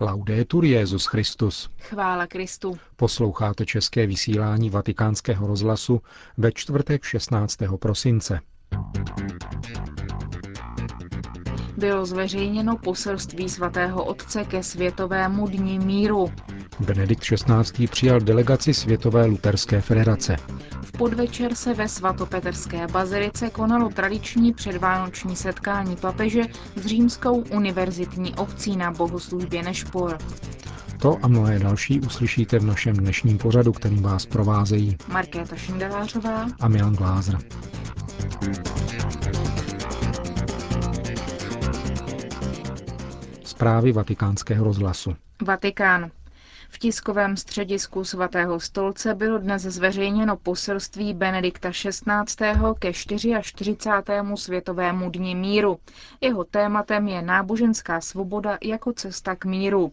Laudetur Jezus Christus. Chvála Kristu. Posloucháte české vysílání Vatikánského rozhlasu ve čtvrtek 16. prosince. Bylo zveřejněno poselství svatého otce ke Světovému dní míru. Benedikt XVI. přijal delegaci Světové luterské federace. V podvečer se ve svatopetrské bazilice konalo tradiční předvánoční setkání papeže s římskou univerzitní obcí na bohoslužbě Nešpor. To a mnohé další uslyšíte v našem dnešním pořadu, kterým vás provázejí Markéta Šindelářová a Milan Glázer. Zprávy vatikánského rozhlasu. Vatikán. V tiskovém středisku svatého stolce bylo dnes zveřejněno poselství Benedikta XVI. ke 44. světovému dni míru. Jeho tématem je náboženská svoboda jako cesta k míru.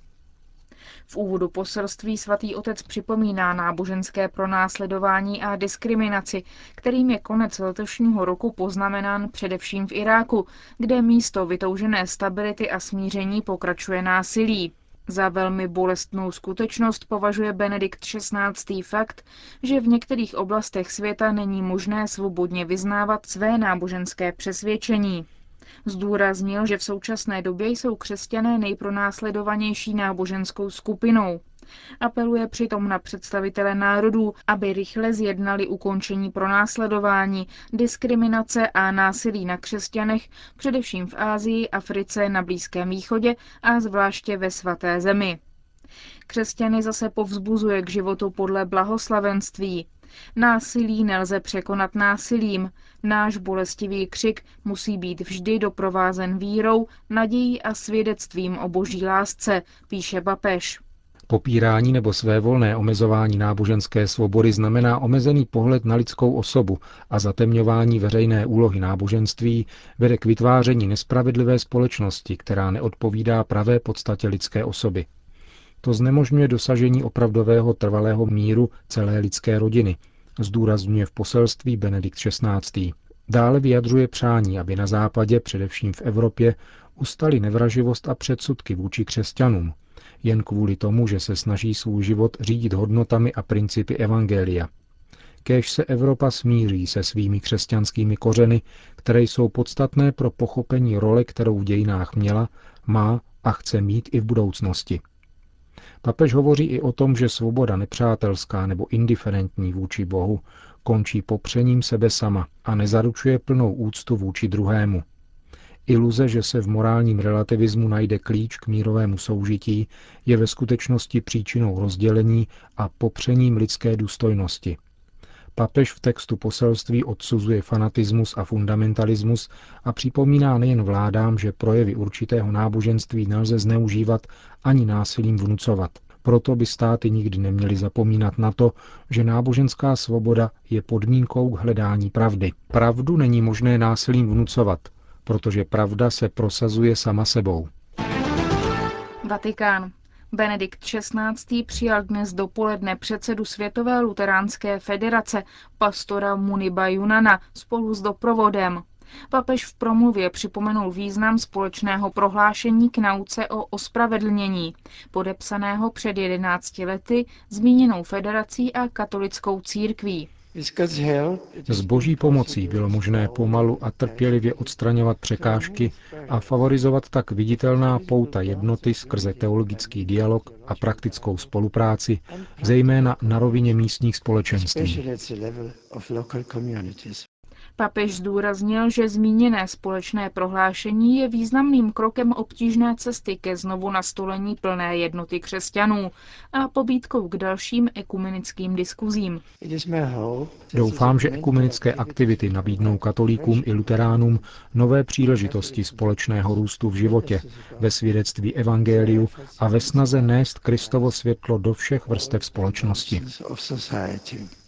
V úvodu poselství svatý otec připomíná náboženské pronásledování a diskriminaci, kterým je konec letošního roku poznamenán především v Iráku, kde místo vytoužené stability a smíření pokračuje násilí. Za velmi bolestnou skutečnost považuje Benedikt XVI. fakt, že v některých oblastech světa není možné svobodně vyznávat své náboženské přesvědčení. Zdůraznil, že v současné době jsou křesťané nejpronásledovanější náboženskou skupinou. Apeluje přitom na představitele národů, aby rychle zjednali ukončení pronásledování, diskriminace a násilí na křesťanech, především v Ázii, Africe, na Blízkém východě a zvláště ve svaté zemi. Křesťany zase povzbuzuje k životu podle blahoslavenství. Násilí nelze překonat násilím. Náš bolestivý křik musí být vždy doprovázen vírou, nadějí a svědectvím o boží lásce, píše papež. Popírání nebo svévolné omezování náboženské svobody znamená omezený pohled na lidskou osobu a zatemňování veřejné úlohy náboženství vede k vytváření nespravedlivé společnosti, která neodpovídá pravé podstatě lidské osoby. To znemožňuje dosažení opravdového trvalého míru celé lidské rodiny, zdůrazňuje v poselství Benedikt XVI. Dále vyjadřuje přání, aby na západě, především v Evropě, ustali nevraživost a předsudky vůči křesťanům, jen kvůli tomu, že se snaží svůj život řídit hodnotami a principy Evangelia. Kéž se Evropa smíří se svými křesťanskými kořeny, které jsou podstatné pro pochopení role, kterou v dějinách měla, má a chce mít i v budoucnosti. Papež hovoří i o tom, že svoboda nepřátelská nebo indiferentní vůči Bohu končí popřením sebe sama a nezaručuje plnou úctu vůči druhému. Iluze, že se v morálním relativismu najde klíč k mírovému soužití, je ve skutečnosti příčinou rozdělení a popřením lidské důstojnosti. Papež v textu poselství odsuzuje fanatismus a fundamentalismus a připomíná nejen vládám, že projevy určitého náboženství nelze zneužívat ani násilím vnucovat. Proto by státy nikdy neměly zapomínat na to, že náboženská svoboda je podmínkou k hledání pravdy. Pravdu není možné násilím vnucovat, protože pravda se prosazuje sama sebou. Vatikán. Benedikt XVI. přijal dnes dopoledne předsedu Světové luteránské federace, pastora Muniba Junana, spolu s doprovodem. Papež v promluvě připomenul význam společného prohlášení k nauce o ospravedlnění, podepsaného před 11 lety zmíněnou federací a katolickou církví. S boží pomocí bylo možné pomalu a trpělivě odstraňovat překážky a favorizovat tak viditelná pouta jednoty skrze teologický dialog a praktickou spolupráci, zejména na rovině místních společenství. Papež zdůraznil, že zmíněné společné prohlášení je významným krokem obtížné cesty ke znovu nastolení plné jednoty křesťanů a pobídkou k dalším ekumenickým diskuzím. Doufám, že ekumenické aktivity nabídnou katolíkům i luteránům nové příležitosti společného růstu v životě, ve svědectví evangeliu a ve snaze nést Kristovo světlo do všech vrstev společnosti.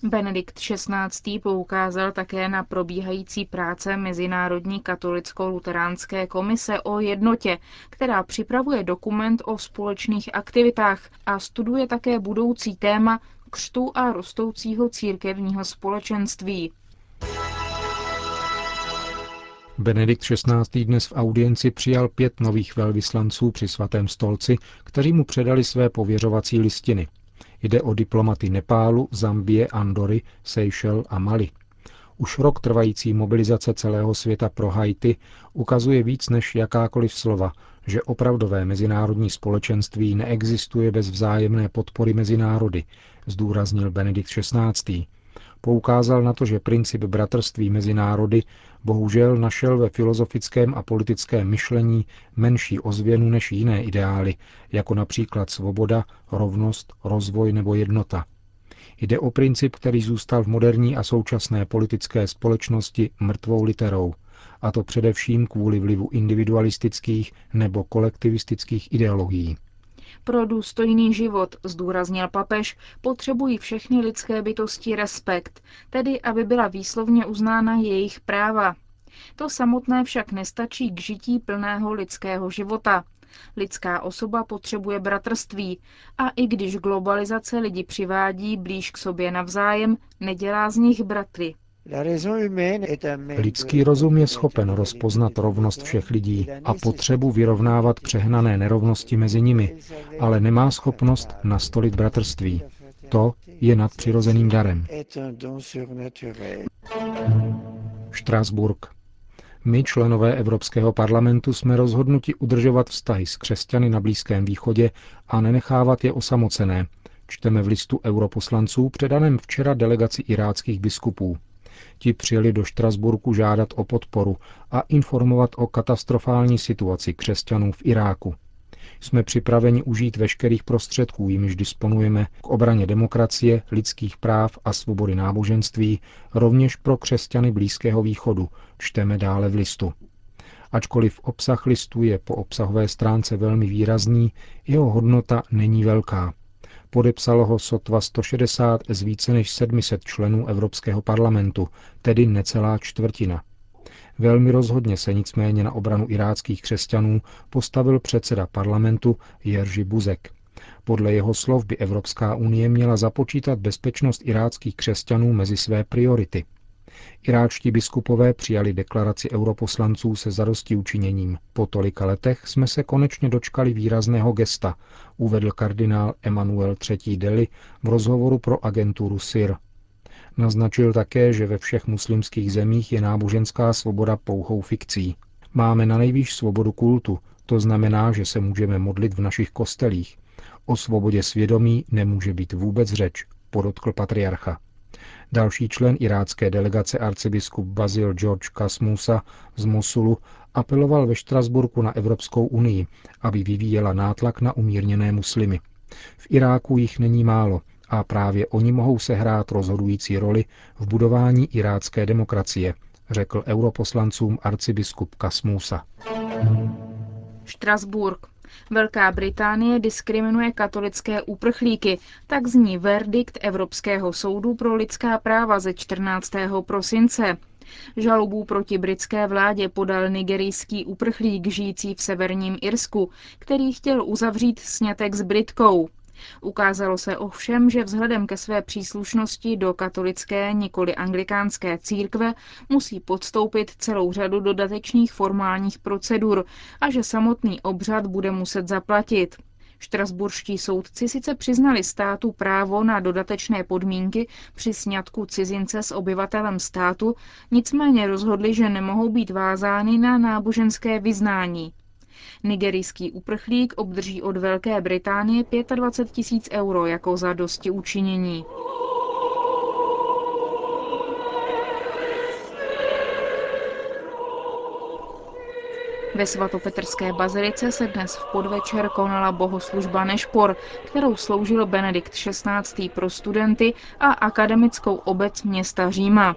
Benedikt XVI. poukázal také na probíhající práce Mezinárodní katolicko-luteránské komise o jednotě, která připravuje dokument o společných aktivitách a studuje také budoucí téma křtu a rostoucího církevního společenství. Benedikt XVI. dnes v audienci přijal pět nových velvyslanců při svatém stolci, kteří mu předali své pověřovací listiny. Jde o diplomaty Nepálu, Zambie, Andory, Seychel a Mali. Už rok trvající mobilizace celého světa pro Haiti ukazuje víc než jakákoliv slova, že opravdové mezinárodní společenství neexistuje bez vzájemné podpory mezi národy, zdůraznil Benedikt XVI. Poukázal na to, že princip bratrství mezi národy bohužel našel ve filozofickém a politickém myšlení menší ozvěnu než jiné ideály, jako například svoboda, rovnost, rozvoj nebo jednota. Jde o princip, který zůstal v moderní a současné politické společnosti mrtvou literou, a to především kvůli vlivu individualistických nebo kolektivistických ideologií. Pro důstojný život, zdůraznil papež, potřebují všechny lidské bytosti respekt, tedy aby byla výslovně uznána jejich práva. To samotné však nestačí k žití plného lidského života. Lidská osoba potřebuje bratrství a i když globalizace lidi přivádí blíž k sobě navzájem, nedělá z nich bratry. Lidský rozum je schopen rozpoznat rovnost všech lidí a potřebu vyrovnávat přehnané nerovnosti mezi nimi, ale nemá schopnost nastolit bratrství. To je nadpřirozeným darem. Štrasburg. My, členové Evropského parlamentu, jsme rozhodnuti udržovat vztahy s křesťany na Blízkém východě a nenechávat je osamocené, čteme v listu europoslanců předaném včera delegaci iráckých biskupů. Ti přijeli do Štrasburku žádat o podporu a informovat o katastrofální situaci křesťanů v Iráku. Jsme připraveni užít veškerých prostředků, jimiž disponujeme k obraně demokracie, lidských práv a svobody náboženství, rovněž pro křesťany Blízkého východu, čteme dále v listu. Ačkoliv obsah listu je po obsahové stránce velmi výrazný, jeho hodnota není velká. Podepsalo ho sotva 160 z více než 700 členů Evropského parlamentu, tedy necelá čtvrtina. Velmi rozhodně se nicméně na obranu iráckých křesťanů postavil předseda parlamentu Jerži Buzek. Podle jeho slov by Evropská unie měla započítat bezpečnost iráckých křesťanů mezi své priority. Iráčtí biskupové přijali deklaraci europoslanců se zadosti učiněním. Po tolika letech jsme se konečně dočkali výrazného gesta, uvedl kardinál Emanuel III. Deli v rozhovoru pro agenturu SIR. Naznačil také, že ve všech muslimských zemích je náboženská svoboda pouhou fikcí. Máme na nejvýš svobodu kultu, to znamená, že se můžeme modlit v našich kostelích. O svobodě svědomí nemůže být vůbec řeč, podotkl patriarcha. Další člen irácké delegace arcibiskup Bazil George Kasmusa z Mosulu apeloval ve Štrasburku na Evropskou unii, aby vyvíjela nátlak na umírněné muslimy. V Iráku jich není málo a právě oni mohou sehrát rozhodující roli v budování irácké demokracie, řekl europoslancům arcibiskup Kasmusa. Štrasburg. Velká Británie diskriminuje katolické úprchlíky, tak zní verdikt Evropského soudu pro lidská práva ze 14. prosince. Žalobu proti britské vládě podal nigerijský uprchlík žijící v severním Irsku, který chtěl uzavřít snětek s Britkou. Ukázalo se ovšem, že vzhledem ke své příslušnosti do katolické, nikoli anglikánské církve musí podstoupit celou řadu dodatečných formálních procedur a že samotný obřad bude muset zaplatit. Štrasburští soudci sice přiznali státu právo na dodatečné podmínky při sňatku cizince s obyvatelem státu, nicméně rozhodli, že nemohou být vázány na náboženské vyznání. Nigerijský uprchlík obdrží od Velké Británie 25 tisíc euro jako za dosti učinění. Ve svatopetrské bazilice se dnes v podvečer konala bohoslužba Nešpor, kterou sloužil Benedikt XVI. pro studenty a akademickou obec města Říma.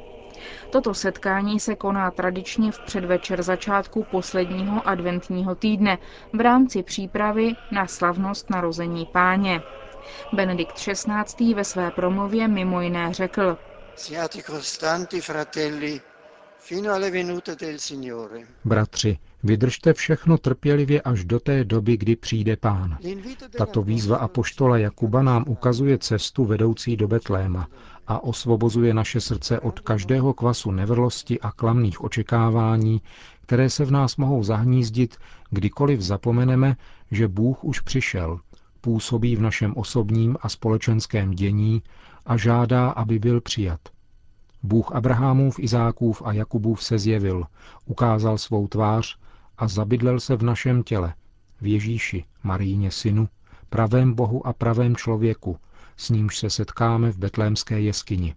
Toto setkání se koná tradičně v předvečer začátku posledního adventního týdne v rámci přípravy na slavnost narození páně. Benedikt XVI. ve své promluvě mimo jiné řekl, Bratři, vydržte všechno trpělivě až do té doby, kdy přijde pán. Tato výzva apoštola Jakuba nám ukazuje cestu vedoucí do Betléma a osvobozuje naše srdce od každého kvasu nevrlosti a klamných očekávání, které se v nás mohou zahnízdit, kdykoliv zapomeneme, že Bůh už přišel, působí v našem osobním a společenském dění a žádá, aby byl přijat. Bůh Abrahamův, Izákův a Jakubův se zjevil, ukázal svou tvář a zabydlel se v našem těle, v Ježíši, Maríně synu, pravém Bohu a pravém člověku, s nímž se setkáme v betlémské jeskyni.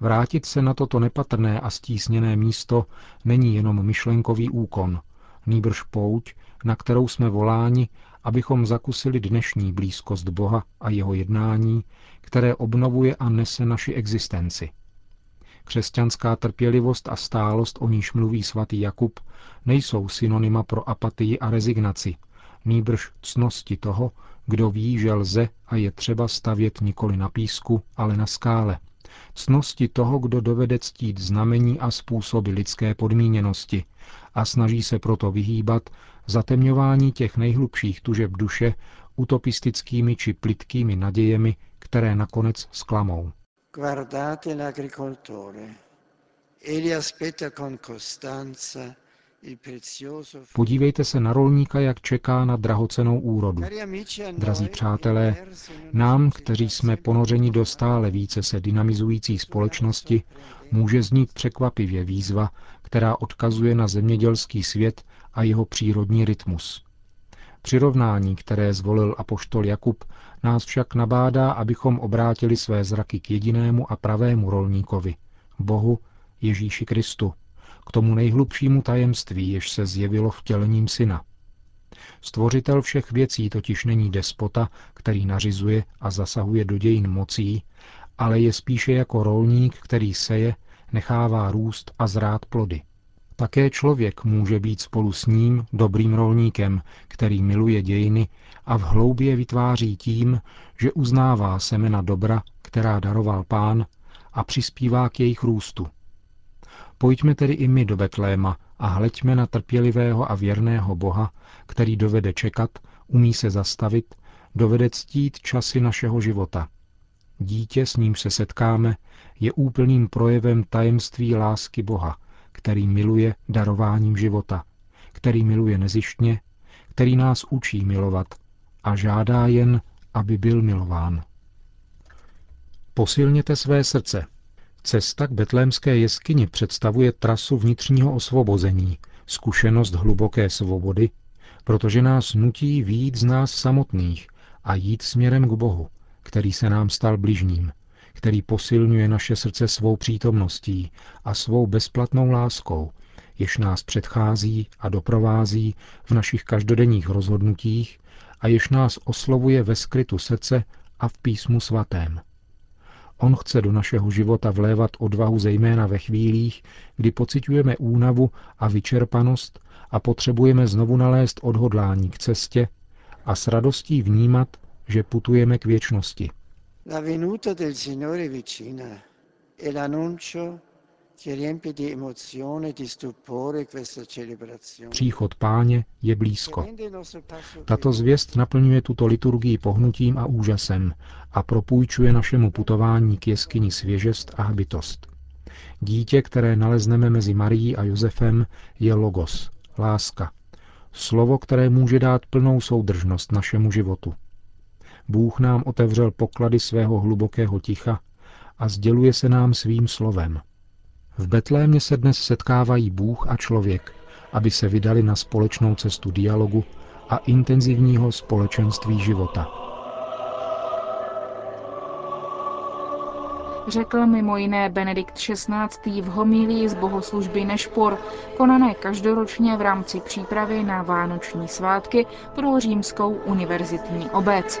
Vrátit se na toto nepatrné a stísněné místo není jenom myšlenkový úkon, nýbrž pouť, na kterou jsme voláni, abychom zakusili dnešní blízkost Boha a jeho jednání, které obnovuje a nese naši existenci. Křesťanská trpělivost a stálost, o níž mluví svatý Jakub, nejsou synonyma pro apatii a rezignaci, nýbrž cnosti toho, kdo ví, že lze a je třeba stavět nikoli na písku, ale na skále. Cnosti toho, kdo dovede ctít znamení a způsoby lidské podmíněnosti a snaží se proto vyhýbat zatemňování těch nejhlubších tužeb duše utopistickými či plitkými nadějemi, které nakonec sklamou. Guardate l'agricoltore. Egli aspetta con costanza Podívejte se na rolníka, jak čeká na drahocenou úrodu. Drazí přátelé, nám, kteří jsme ponořeni do stále více se dynamizující společnosti, může znít překvapivě výzva, která odkazuje na zemědělský svět a jeho přírodní rytmus. Přirovnání, které zvolil apoštol Jakub, nás však nabádá, abychom obrátili své zraky k jedinému a pravému rolníkovi, Bohu Ježíši Kristu, k tomu nejhlubšímu tajemství, jež se zjevilo vtělením syna. Stvořitel všech věcí totiž není despota, který nařizuje a zasahuje do dějin mocí, ale je spíše jako rolník, který seje, nechává růst a zrát plody. Také člověk může být spolu s ním dobrým rolníkem, který miluje dějiny a v hloubě vytváří tím, že uznává semena dobra, která daroval pán a přispívá k jejich růstu. Pojďme tedy i my do Betléma a hleďme na trpělivého a věrného Boha, který dovede čekat, umí se zastavit, dovede ctít časy našeho života. Dítě, s ním se setkáme, je úplným projevem tajemství lásky Boha, který miluje darováním života, který miluje nezištně, který nás učí milovat a žádá jen, aby byl milován. Posilněte své srdce, Cesta k betlémské jeskyni představuje trasu vnitřního osvobození, zkušenost hluboké svobody, protože nás nutí výjít z nás samotných a jít směrem k Bohu, který se nám stal bližním, který posilňuje naše srdce svou přítomností a svou bezplatnou láskou, jež nás předchází a doprovází v našich každodenních rozhodnutích a jež nás oslovuje ve skrytu srdce a v písmu svatém. On chce do našeho života vlévat odvahu zejména ve chvílích, kdy pocitujeme únavu a vyčerpanost a potřebujeme znovu nalézt odhodlání k cestě a s radostí vnímat, že putujeme k věčnosti. La venuta del Signore vicina e l'annuncio Příchod páně je blízko. Tato zvěst naplňuje tuto liturgii pohnutím a úžasem a propůjčuje našemu putování k jeskyni svěžest a hbitost. Dítě, které nalezneme mezi Marií a Josefem, je logos, láska. Slovo, které může dát plnou soudržnost našemu životu. Bůh nám otevřel poklady svého hlubokého ticha a sděluje se nám svým slovem – v Betlémě se dnes setkávají Bůh a člověk, aby se vydali na společnou cestu dialogu a intenzivního společenství života. Řekl mimo jiné Benedikt XVI. v homílii z bohoslužby Nešpor, konané každoročně v rámci přípravy na vánoční svátky pro římskou univerzitní obec.